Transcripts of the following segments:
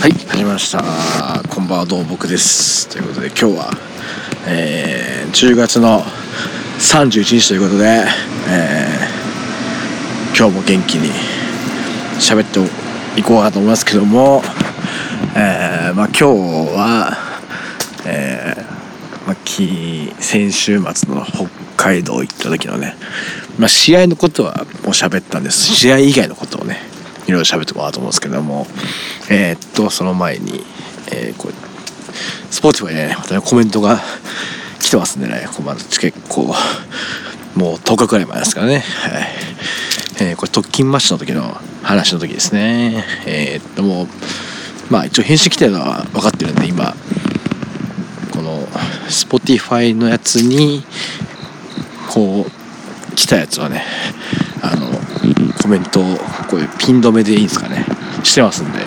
はい。始まりました。こんばんはどうも僕です。ということで今日は、えー、10月の31日ということで、えー、今日も元気に喋っていこうかと思いますけども、えー、まあ今日は、えーまあ、先週末の北海道行った時のね、まあ、試合のことはもう喋ったんです。試合以外のことをねいろいろ喋ってこうと思うんですけども。えー、っとその前に、えー、これスポーツファイねまたねコメントが来てますんでねこま結構もう10日くらい前ですからね。はい。えー、これ特勤マッシュの時の話の時ですね。えー、っともうまあ一応返信来てるのは分かってるんで今この Spotify のやつにこう来たやつはねあのコメントをこういうピン止めでいいんですかね。してますんで、はい。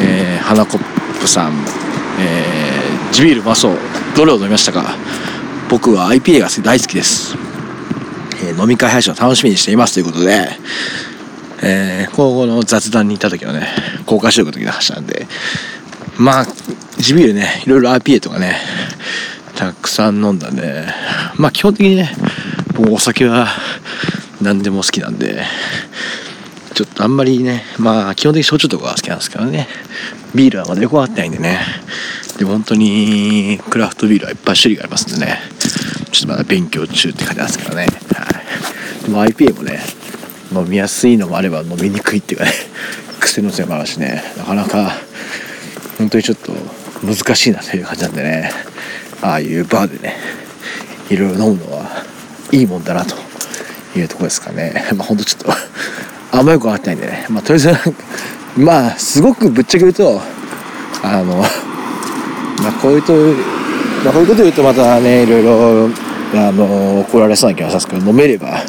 えー、花コップさん、えー、地ビールマソどれを飲みましたか。僕は IPA が大好きです、えー、飲み会配信を楽しみにしていますということで、えー、今後の雑談に行った時のね公開収録の時の話なんで。まあ地ビールねいろいろ IPA とかねたくさん飲んだんで。まあ基本的にね僕お酒は何でも好きなんで。ちょっとあんまりねまあ基本的に焼酎とかが好きなんですけどね。ビールはまだよくわってないんでね。でも本当にクラフトビールはいっぱい種類がありますんでね。ちょっとまだ勉強中って感じなんですけどね、はい、でも IPA もね飲みやすいのもあれば飲みにくいっていうかね 癖のせいもあるしね。なかなか本当にちょっと難しいなという感じなんでね。ああいうバーでねいろいろ飲むのはいいもんだなというとこですかね。まあほんとちょっとあんまよく分かってないんでね。まあとりあえずまあすごくぶっちゃけ言うとあのまあこういうとまあこういうこと言うとまたねいろいろあの怒られそうな気がしますけど飲めれば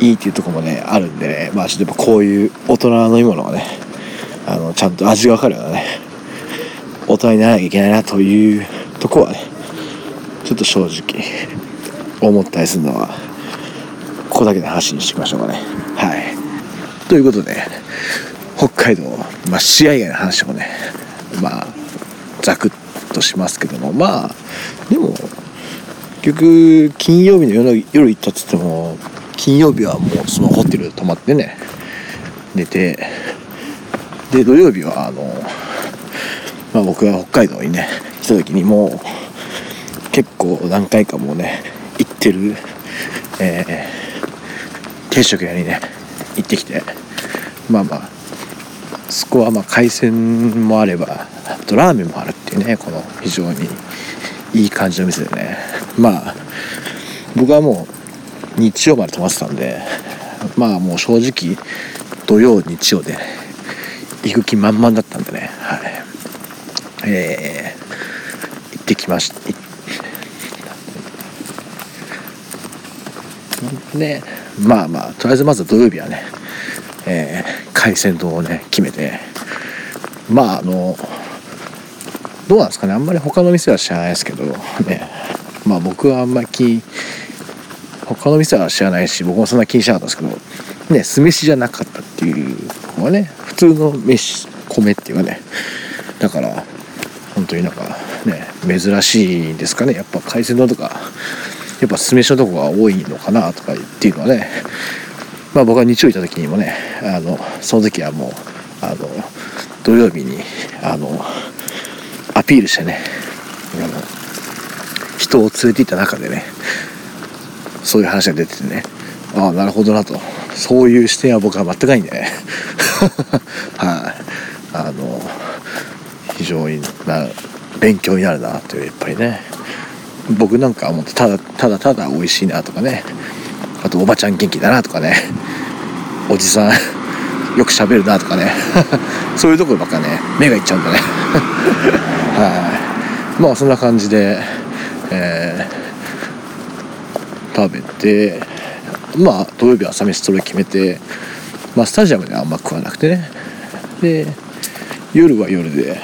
いいっていうとこもねあるんでね。まあちょっとこういう大人の飲み物がねあのちゃんと味が分かるようなね大人にならなきゃいけないなというとこはねちょっと正直思ったりするのはここだけで話にしていきましょうかね。はい。ということで北海道、まあ、試合以外の話もねまあザクッとしますけどもまあでも結局金曜日の夜夜行ったっつっても金曜日はもうそのホテル泊まってね寝てで土曜日はあの、まあ、僕が北海道にね来た時にもう結構何回かもうね行ってる、えー、定食屋にね行ってきて。まあまあそこはまあ海鮮もあればあとラーメンもあるっていうねこの非常にいい感じの店でね。まあ僕はもう日曜まで泊まってたんでまあもう正直土曜日曜で行く気満々だったんでね。はい。えー、行ってきました。でまあまあとりあえずまず土曜日はね、えー、海鮮丼をね決めてまああのどうなんですかねあんまり他の店は知らないですけどねまあ僕はあんまり気他の店は知らないし僕もそんな気にしなかったんですけどね酢飯じゃなかったっていうのはね普通の飯米っていうかねだから本当になんかね珍しいんですかねやっぱ海鮮丼とか。やっぱ酢飯のとこが多いのかなとかっていうのはね。まあ僕は日曜行った時にもねあのその時はもうあの土曜日にあのアピールしてねあの人を連れて行った中でねそういう話が出ててねああなるほどなと。そういう視点は僕は全くないんでね。はい、あ、の非常にな勉強になるなというやっぱりね。僕なんか思ってただただただ美味しいなとかね。あとおばちゃん元気だなとかね。おじさん よく喋るなとかね。そういうところばっかね目がいっちゃうんだね。はい。まあそんな感じで、えー、食べてまあ土曜日は朝飯それ決めてまあスタジアムではあんま食わなくてね。で夜は夜で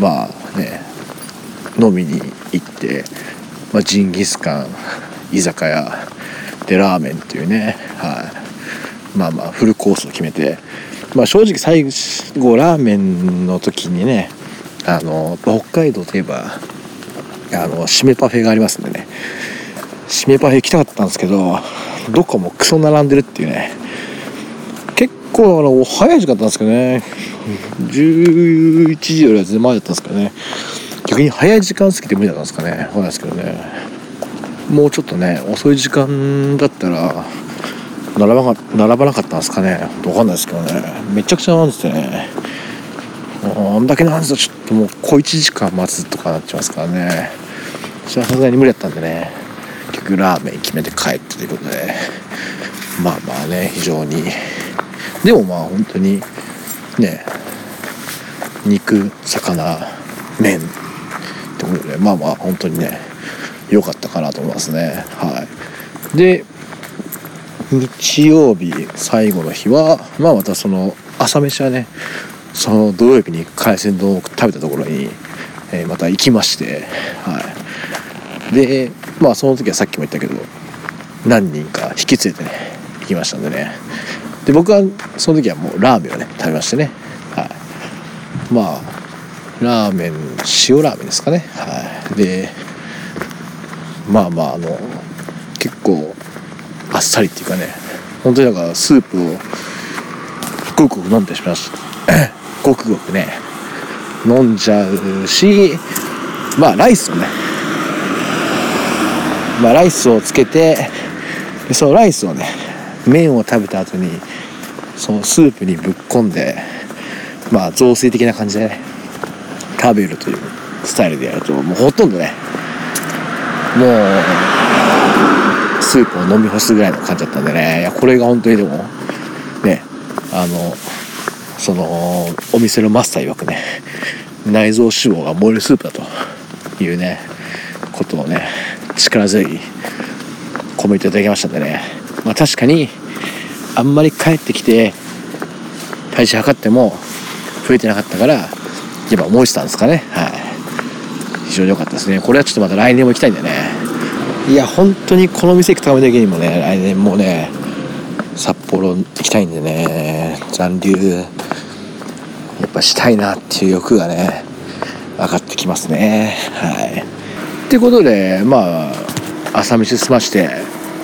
まあね飲みに行って、まあ、ジンギスカン居酒屋でラーメンっていうね、はい、まあまあフルコースを決めてまあ正直最後ラーメンの時にねあの北海道といえばあの締めパフェがありますんでね。締めパフェ行きたかったんですけどどこもクソ並んでるっていうね。結構あの早い時間だったんですけどね。11時よりは全然前だったんですけどね。逆に早い時間過ぎて無理だったんですかね。わかんないですけどね。もうちょっとね遅い時間だったら並ば並ばなかったんですかね。わかんないですけどね。めちゃくちゃ並んでてね。あんだけ並んでたらちょっともう小1時間待つとかなっちゃいますからね。それはさすがに無理だったんでね。結局ラーメン決めて帰ってということで。まあまあね非常に。でもまあ本当にね肉魚麺ってことでまあまあ本当にね良かったかなと思いますね。はい。で日曜日最後の日はまあまたその朝飯はねその土曜日に海鮮丼を食べたところに、えー、また行きましてはい。でまあその時はさっきも言ったけど何人か引き連れてね行きましたんでね。で僕はその時はもうラーメンをね食べましてね。はい。まあラーメン塩ラーメンですかね。はい。でまあまああの結構あっさりっていうかね。本当になんかスープをごくごく飲んでしまいましごくごくね。飲んじゃうしまあライスをね。まあライスをつけてでそのライスをね麺を食べた後にそのスープにぶっ込んでまあ雑炊的な感じでね。食べるというスタイルでやるともうほとんどねもうスープを飲み干すぐらいの感じだったんでねいやこれが本当にでもねあのそのお店のマスター曰くね内臓脂肪が燃えるスープだというねことをね力強いコメントいただきましたんでねまあ確かにあんまり帰ってきて体重測っても増えてなかったからやっぱ思えてたんですかね。はい。非常に良かったですね。これはちょっとまた来年も行きたいんだよね。いや本当にこの店行くためだけにもね来年もね札幌行きたいんでね。残留やっぱしたいなっていう欲がね分かってきますね。はい。ってことでまあ朝飯済まして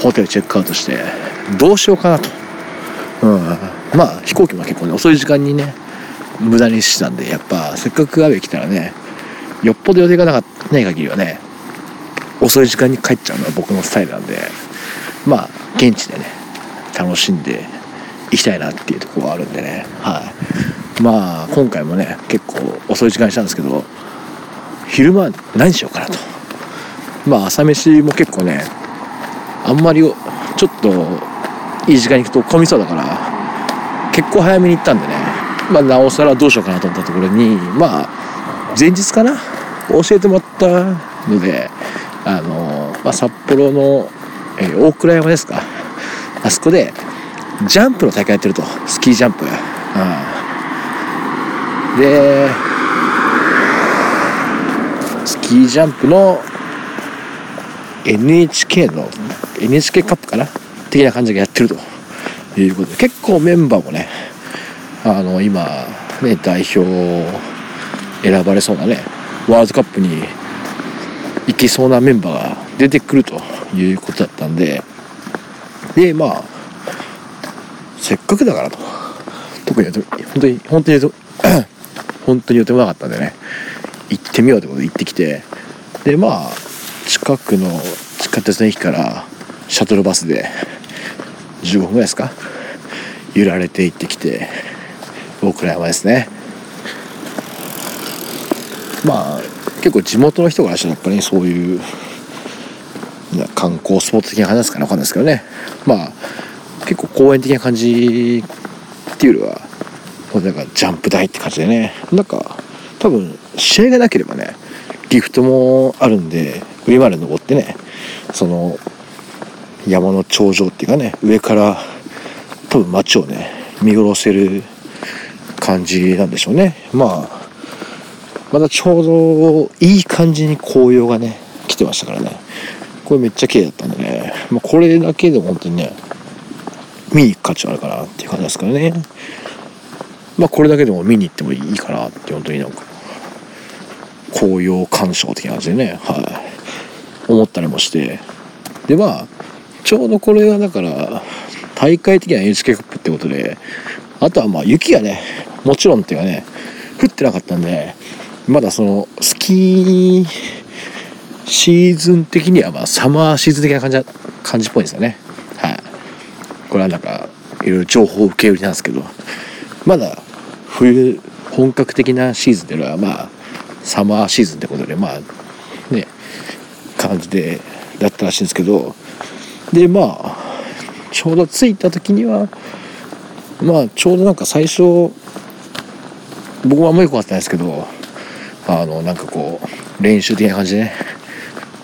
ホテルチェックアウトしてどうしようかなと。うん。まあ飛行機も結構ね遅い時間にね無駄にしてたんでやっぱせっかくアウェイ来たらねよっぽど予定がなかない限りはね遅い時間に帰っちゃうのは僕のスタイルなんでまあ現地でね楽しんでいきたいなっていうところがあるんでねはい。まあ今回もね結構遅い時間にしたんですけど昼間何しようかなと。まあ朝飯も結構ねあんまりちょっといい時間に行くと混みそうだから結構早めに行ったんでねまあなおさらどうしようかなと思ったところにまあ前日かな教えてもらったのであの、まあ、札幌の、えー、大倉山ですか。あそこでジャンプの大会やってるとスキージャンプ、うん、でスキージャンプの NHK の NHK カップかな的な感じでやってるということで結構メンバーもねあの今ね代表選ばれそうなねワールドカップに行けそうなメンバーが出てくるということだったんででまあせっかくだからと。特に本当に本当に 本当に予定もなかったんでね行ってみようということで行ってきてでまあ近くの地下鉄の駅からシャトルバスで15分ぐらいですか？揺られて行ってきて大倉山ですね。まあ結構地元の人からしたらやっぱり、ね、そういう観光スポット的な感じですかね分かんないですけどね。まあ結構公園的な感じっていうよりはなんかジャンプ台って感じでね。なんか多分試合がなければねギフトもあるんで上まで登ってねその山の頂上っていうかね上から多分街をね見下ろせる感じなんでしょうね。まあまだちょうどいい感じに紅葉がね来てましたからね。これめっちゃ綺麗だったんでね、まあ、これだけでも本当にね見に行く価値あるかなっていう感じですからね。まあこれだけでも見に行ってもいいかなって本当になんか紅葉鑑賞的な感じでねはい。思ったりもして。でまあちょうどこれがだから大会的な NHK カップってことであとはまあ雪がねもちろんっていうかね降ってなかったんでまだそのスキーシーズン的にはまあサマーシーズン的な感じ感じっぽいんですよね。はい。これはなんかいろいろ情報受け売りなんですけどまだ冬本格的なシーズンっていうのはまあサマーシーズンってことでまあね感じでだったらしいんですけどでまあちょうど着いた時にはまあちょうどなんか最初僕はあんまよくかってないですけどあのなんかこう練習的な感じでね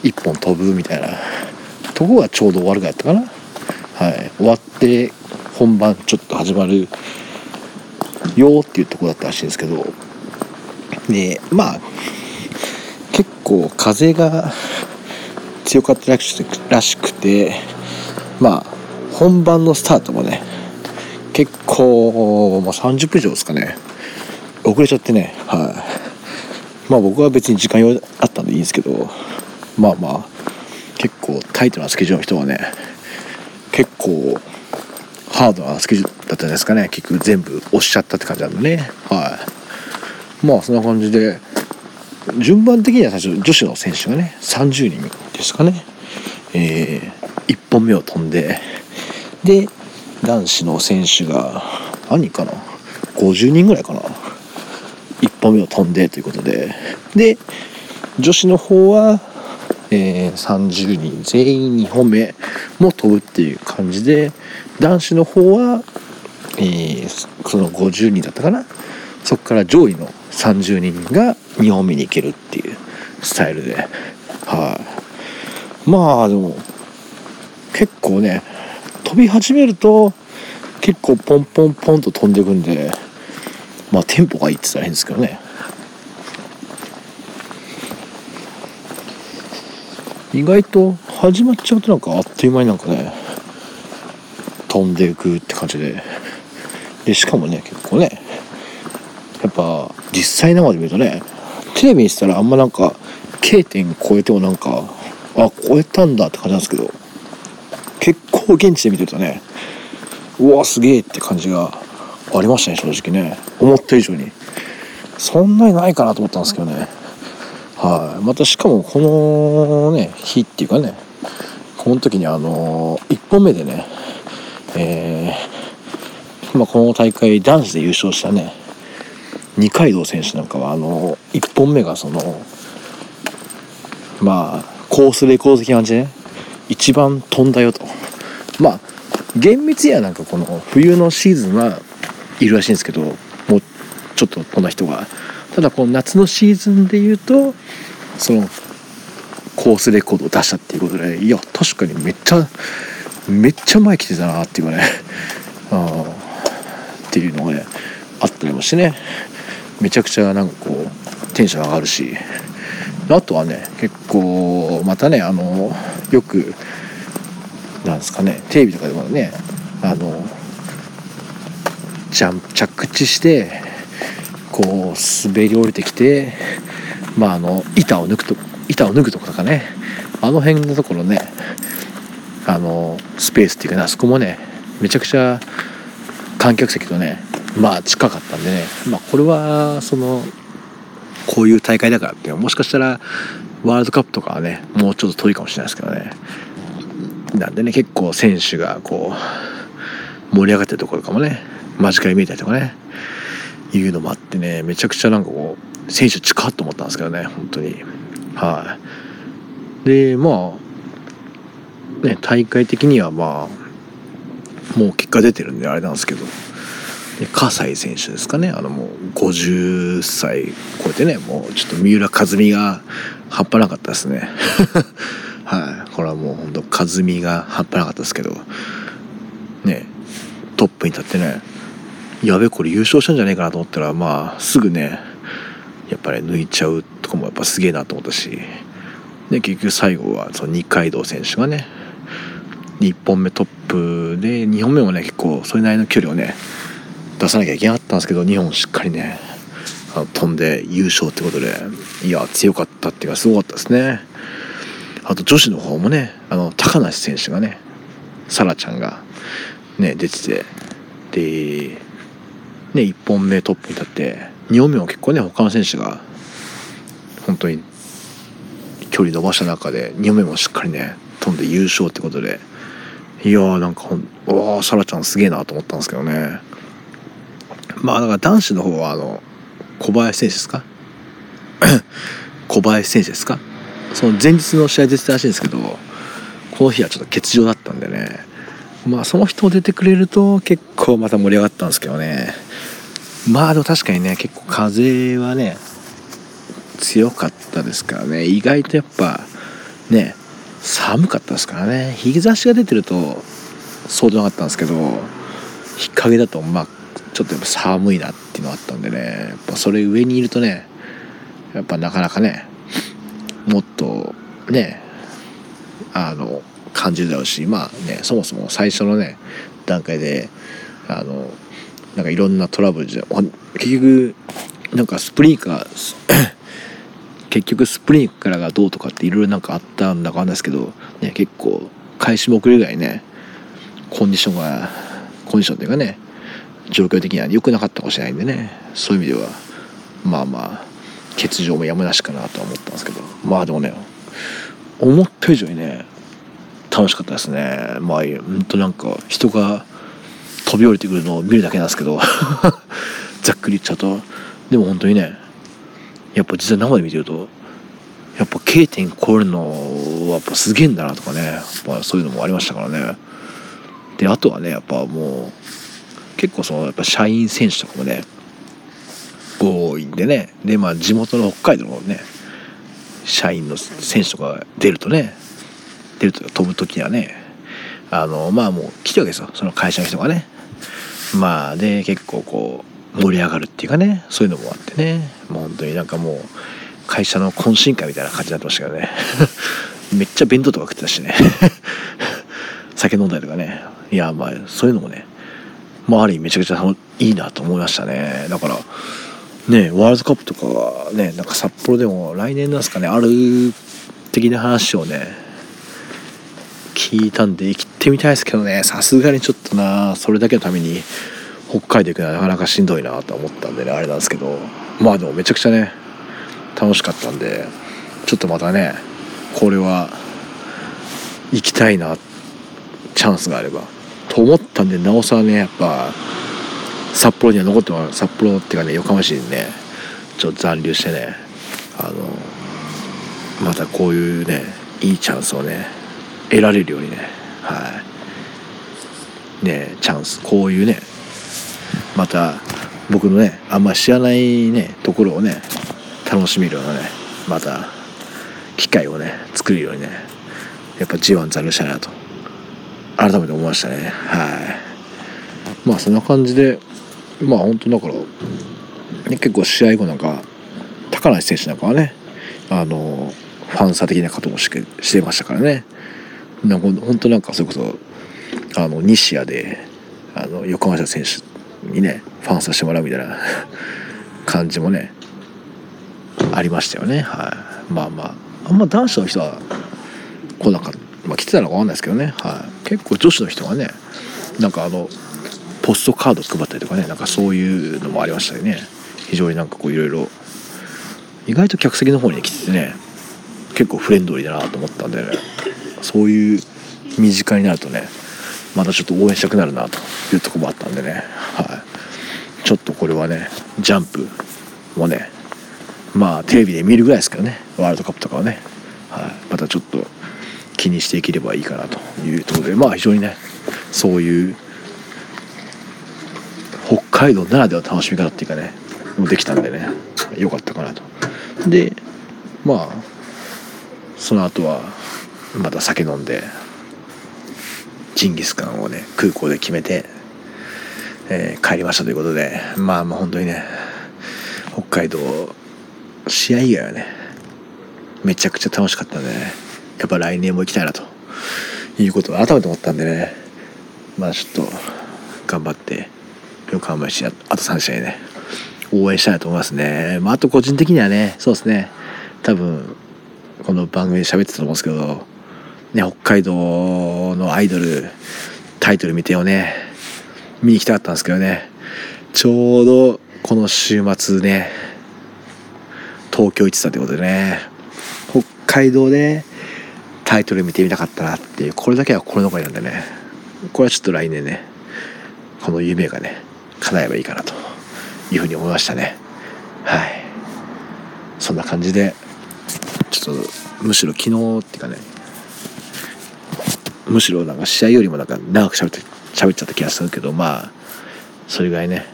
一本飛ぶみたいなとこがちょうど終わるかやったかな。はい。終わって本番ちょっと始まるよっていうとこだったらしいんですけどでまあ結構風が強かったらしくてまあ本番のスタートもね結構、まあ、30分以上ですかね。遅れちゃってね。はい。まあ僕は別に時間余あったんでいいんですけど。まあまあ結構タイトなスケジュールの人はね結構ハードなスケジュールだったんですかね。結局全部押しちゃったって感じなんでね。はい。まあそんな感じで順番的には最初女子の選手がね30人ですかね。えー、1本目を飛んでで男子の選手が何かな？50人ぐらいかな？本目を飛んでということで。で女子の方は、えー、30人全員2本目も飛ぶっていう感じで男子の方は、えー、その50人だったかな？そこから上位の30人が2本目に行けるっていうスタイルで。はい、まあでも結構ね飛び始めると結構ポンポンポンと飛んでいくんでまあテンポがいいって言ったら変ですけどね。意外と始まっちゃうとなんかあっという間になんかね飛んでいくって感じで。でしかもね結構ねやっぱ実際生で見るとねテレビにしたらあんまなんか K 点超えてもなんかあ超えたんだって感じなんですけど結構現地で見てるとねうわすげえって感じがありましたね正直ね。思った以上に。そんなにないかなと思ったんですけどね。はい。またしかもこのね日っていうかね。この時にあの1本目でねえー、まあ、この大会男子で優勝したね二階堂選手なんかはあの1本目がそのまあコースレコード的な感じでね一番飛んだよと。まあ厳密にはなんかこの冬のシーズンはいるらしいんですけどもうちょっと飛んだ人が。ただこの夏のシーズンで言うとそのコースレコードを出したっていうことでいや確かにめっちゃめっちゃ前来てたなっていうかね。あっていうのがねあったりもしてね。めちゃくちゃなんかこうテンション上がるし。あとはね結構またねあのよくなんですかねテレビとかでもねあのジャン着地してこう滑り降りてきてまああの板を抜くと板を脱ぐとことかね。あの辺のところねあのスペースっていうかねあそこもねめちゃくちゃ観客席とねまあ近かったんでね。まあこれはそのこういう大会だからっていうもしかしたらワールドカップとかはねもうちょっと遠いかもしれないですけどね。なんでね結構選手がこう盛り上がってるところかもね。間近に見えたりとかね。いうのもあってねめちゃくちゃなんかこう選手近っと思ったんですけどね本当に。はい。でまあね大会的にはまあもう結果出てるんであれなんですけど。葛西選手ですかね。あのもう50歳超えてねもうちょっと三浦和美が半端なかったですね。はい。これはもうほんと和美が半端なかったですけど。ねトップに立ってね。やべこれ優勝したんじゃねえかなと思ったらまあすぐねやっぱり抜いちゃうとかもやっぱすげえなと思ったしで結局最後はその二階堂選手がね1本目トップで2本目もね結構それなりの距離をね出さなきゃいけなかったんですけど2本しっかりねあの飛んで優勝ってことでいや強かったっていうかすごかったですね。あと女子の方もねあの高梨選手がね沙羅ちゃんがね出ててでね1本目トップに立って2本目も結構ね他の選手が本当に距離伸ばした中で2本目もしっかりね飛んで優勝ってことでいやーなんかほんわあ沙羅ちゃんすげえなと思ったんですけどね。まあだから男子の方はあの小林選手ですか？小林選手ですか？その前日の試合出てたらしいんですけどこの日はちょっと欠場だったんでね。まあその人出てくれると結構また盛り上がったんですけどね。まあでも確かにね結構風はね強かったですからね。意外とやっぱね寒かったですからね。日差しが出てるとそうでなかったんですけど日陰だとまあちょっとやっぱ寒いなっていうのがあったんでね。やっぱそれ上にいるとねやっぱなかなかねもっとねあの感じだろうしまあねそもそも最初のね段階であのなんかいろんなトラブルじゃ結局なんかスプリンカー 結局スプリンクラーがどうとかっていろいろなんかあったんだかわかんですけど、ね、結構開始も遅れぐらいねコンディションがコンディションというかね状況的には良くなかったかもしれないんでねそういう意味ではまあまあ欠場もやむなしかなとは思ったんですけどまあでもね思った以上にね楽しかったですね。まあほんとなんか人が飛び降りてくるのを見るだけなんですけど ざっくり言っちゃうと。でも本当にねやっぱ実際生で見てるとやっぱ K 点超えるのはやっぱすげえんだなとかねやっぱそういうのもありましたからね。であとはねやっぱもう結構そのやっぱ社員選手とかもね多いんでねでまあ地元の北海道のね社員の選手とか出るとね出ると飛ぶ時はねあのまあもう来てるわけですよ。その会社の人がね。まあで結構こう盛り上がるっていうかね。そういうのもあってね。もう本当になんかもう会社の懇親会みたいな感じになってましたけどね。めっちゃ弁当とか食ってたしね。酒飲んだりとかね。いやまあそういうのもねまある意味めちゃくちゃいいなと思いましたね。だからねワールドカップとかねなんか札幌でも来年なんですかねある的な話をね聞いたんで行ってみたいですけどね。さすがにちょっとな。それだけのために北海道行くのはなかなかしんどいなと思ったんでね。あれなんですけど。まあでもめちゃくちゃね楽しかったんでちょっとまたねこれは行きたいなチャンスがあれば。と思ったんでなおさらねやっぱ札幌には残ってます札幌っていうかね横浜市にねちょっと残留してねあのまたこういうねいいチャンスをね得られるようにね。はい。ねチャンス。こういうねまた僕のねあんま知らないねところをね楽しめるようなねまた機会をね作るようにねやっぱ G1 残留したいなと改めて思いましたね。はい。まあそんな感じでまあ本当だから、ね、結構試合後なんか高梨選手なんかはねあのファンサ的なこともししてましたからね。なんか本当なんかそれこそあの西矢であの横浜選手にねファンさせてもらうみたいな 感じもねありましたよね。はい。まあまああんま男子の人は来なかった。まあ来てたのか分かんないですけどね、はい、結構女子の人がねなんかあのポストカード配ったりとかねなんかそういうのもありましたよね。非常になんかこういろいろ意外と客席の方に来ててね結構フレンドリーだなと思ったんで、ね、そういう身近になるとねまたちょっと応援したくなるなというとこもあったんでね、はい、ちょっとこれはねジャンプもねまあテレビで見るぐらいですけどねワールドカップとかはね、はい、またちょっと気にしていければいいかなというところでまあ非常にねそういう北海道ならではの楽しみ方っていうかねもできたんでね良かったかなと。でまあその後はまた酒飲んでジンギスカンをね空港で決めて、えー、帰りましたということでまあまあ本当にね北海道試合以外はねめちゃくちゃ楽しかったんでねやっぱ来年も行きたいなということを改めて思ったんでねまあちょっと頑張って横浜 FC あと3試合ね応援したいと思いますね、まあ、あと個人的にはねそうですね多分この番組で喋ってたと思うんですけど、ね、北海道のアイドルタイトル見てよね。見に行きたかったんですけどね。ちょうどこの週末ね東京行ってたってことでね。北海道でタイトル見てみたかったなっていうこれだけは心残りなんでね。これはちょっと来年ねこの夢がね叶えばいいかなというふうに思いましたね。はい。そんな感じでちょっとむしろ昨日っていうかねむしろなんか試合よりもなんか長く喋って喋っちゃった気がするけどまあそれぐらいね。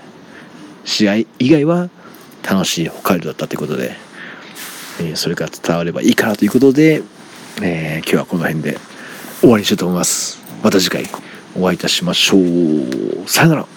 試合以外は楽しい北海道だったということで、えー、それから伝わればいいかなということで、えー、今日はこの辺で終わりにしようと思います。また次回お会いいたしましょう。さよなら。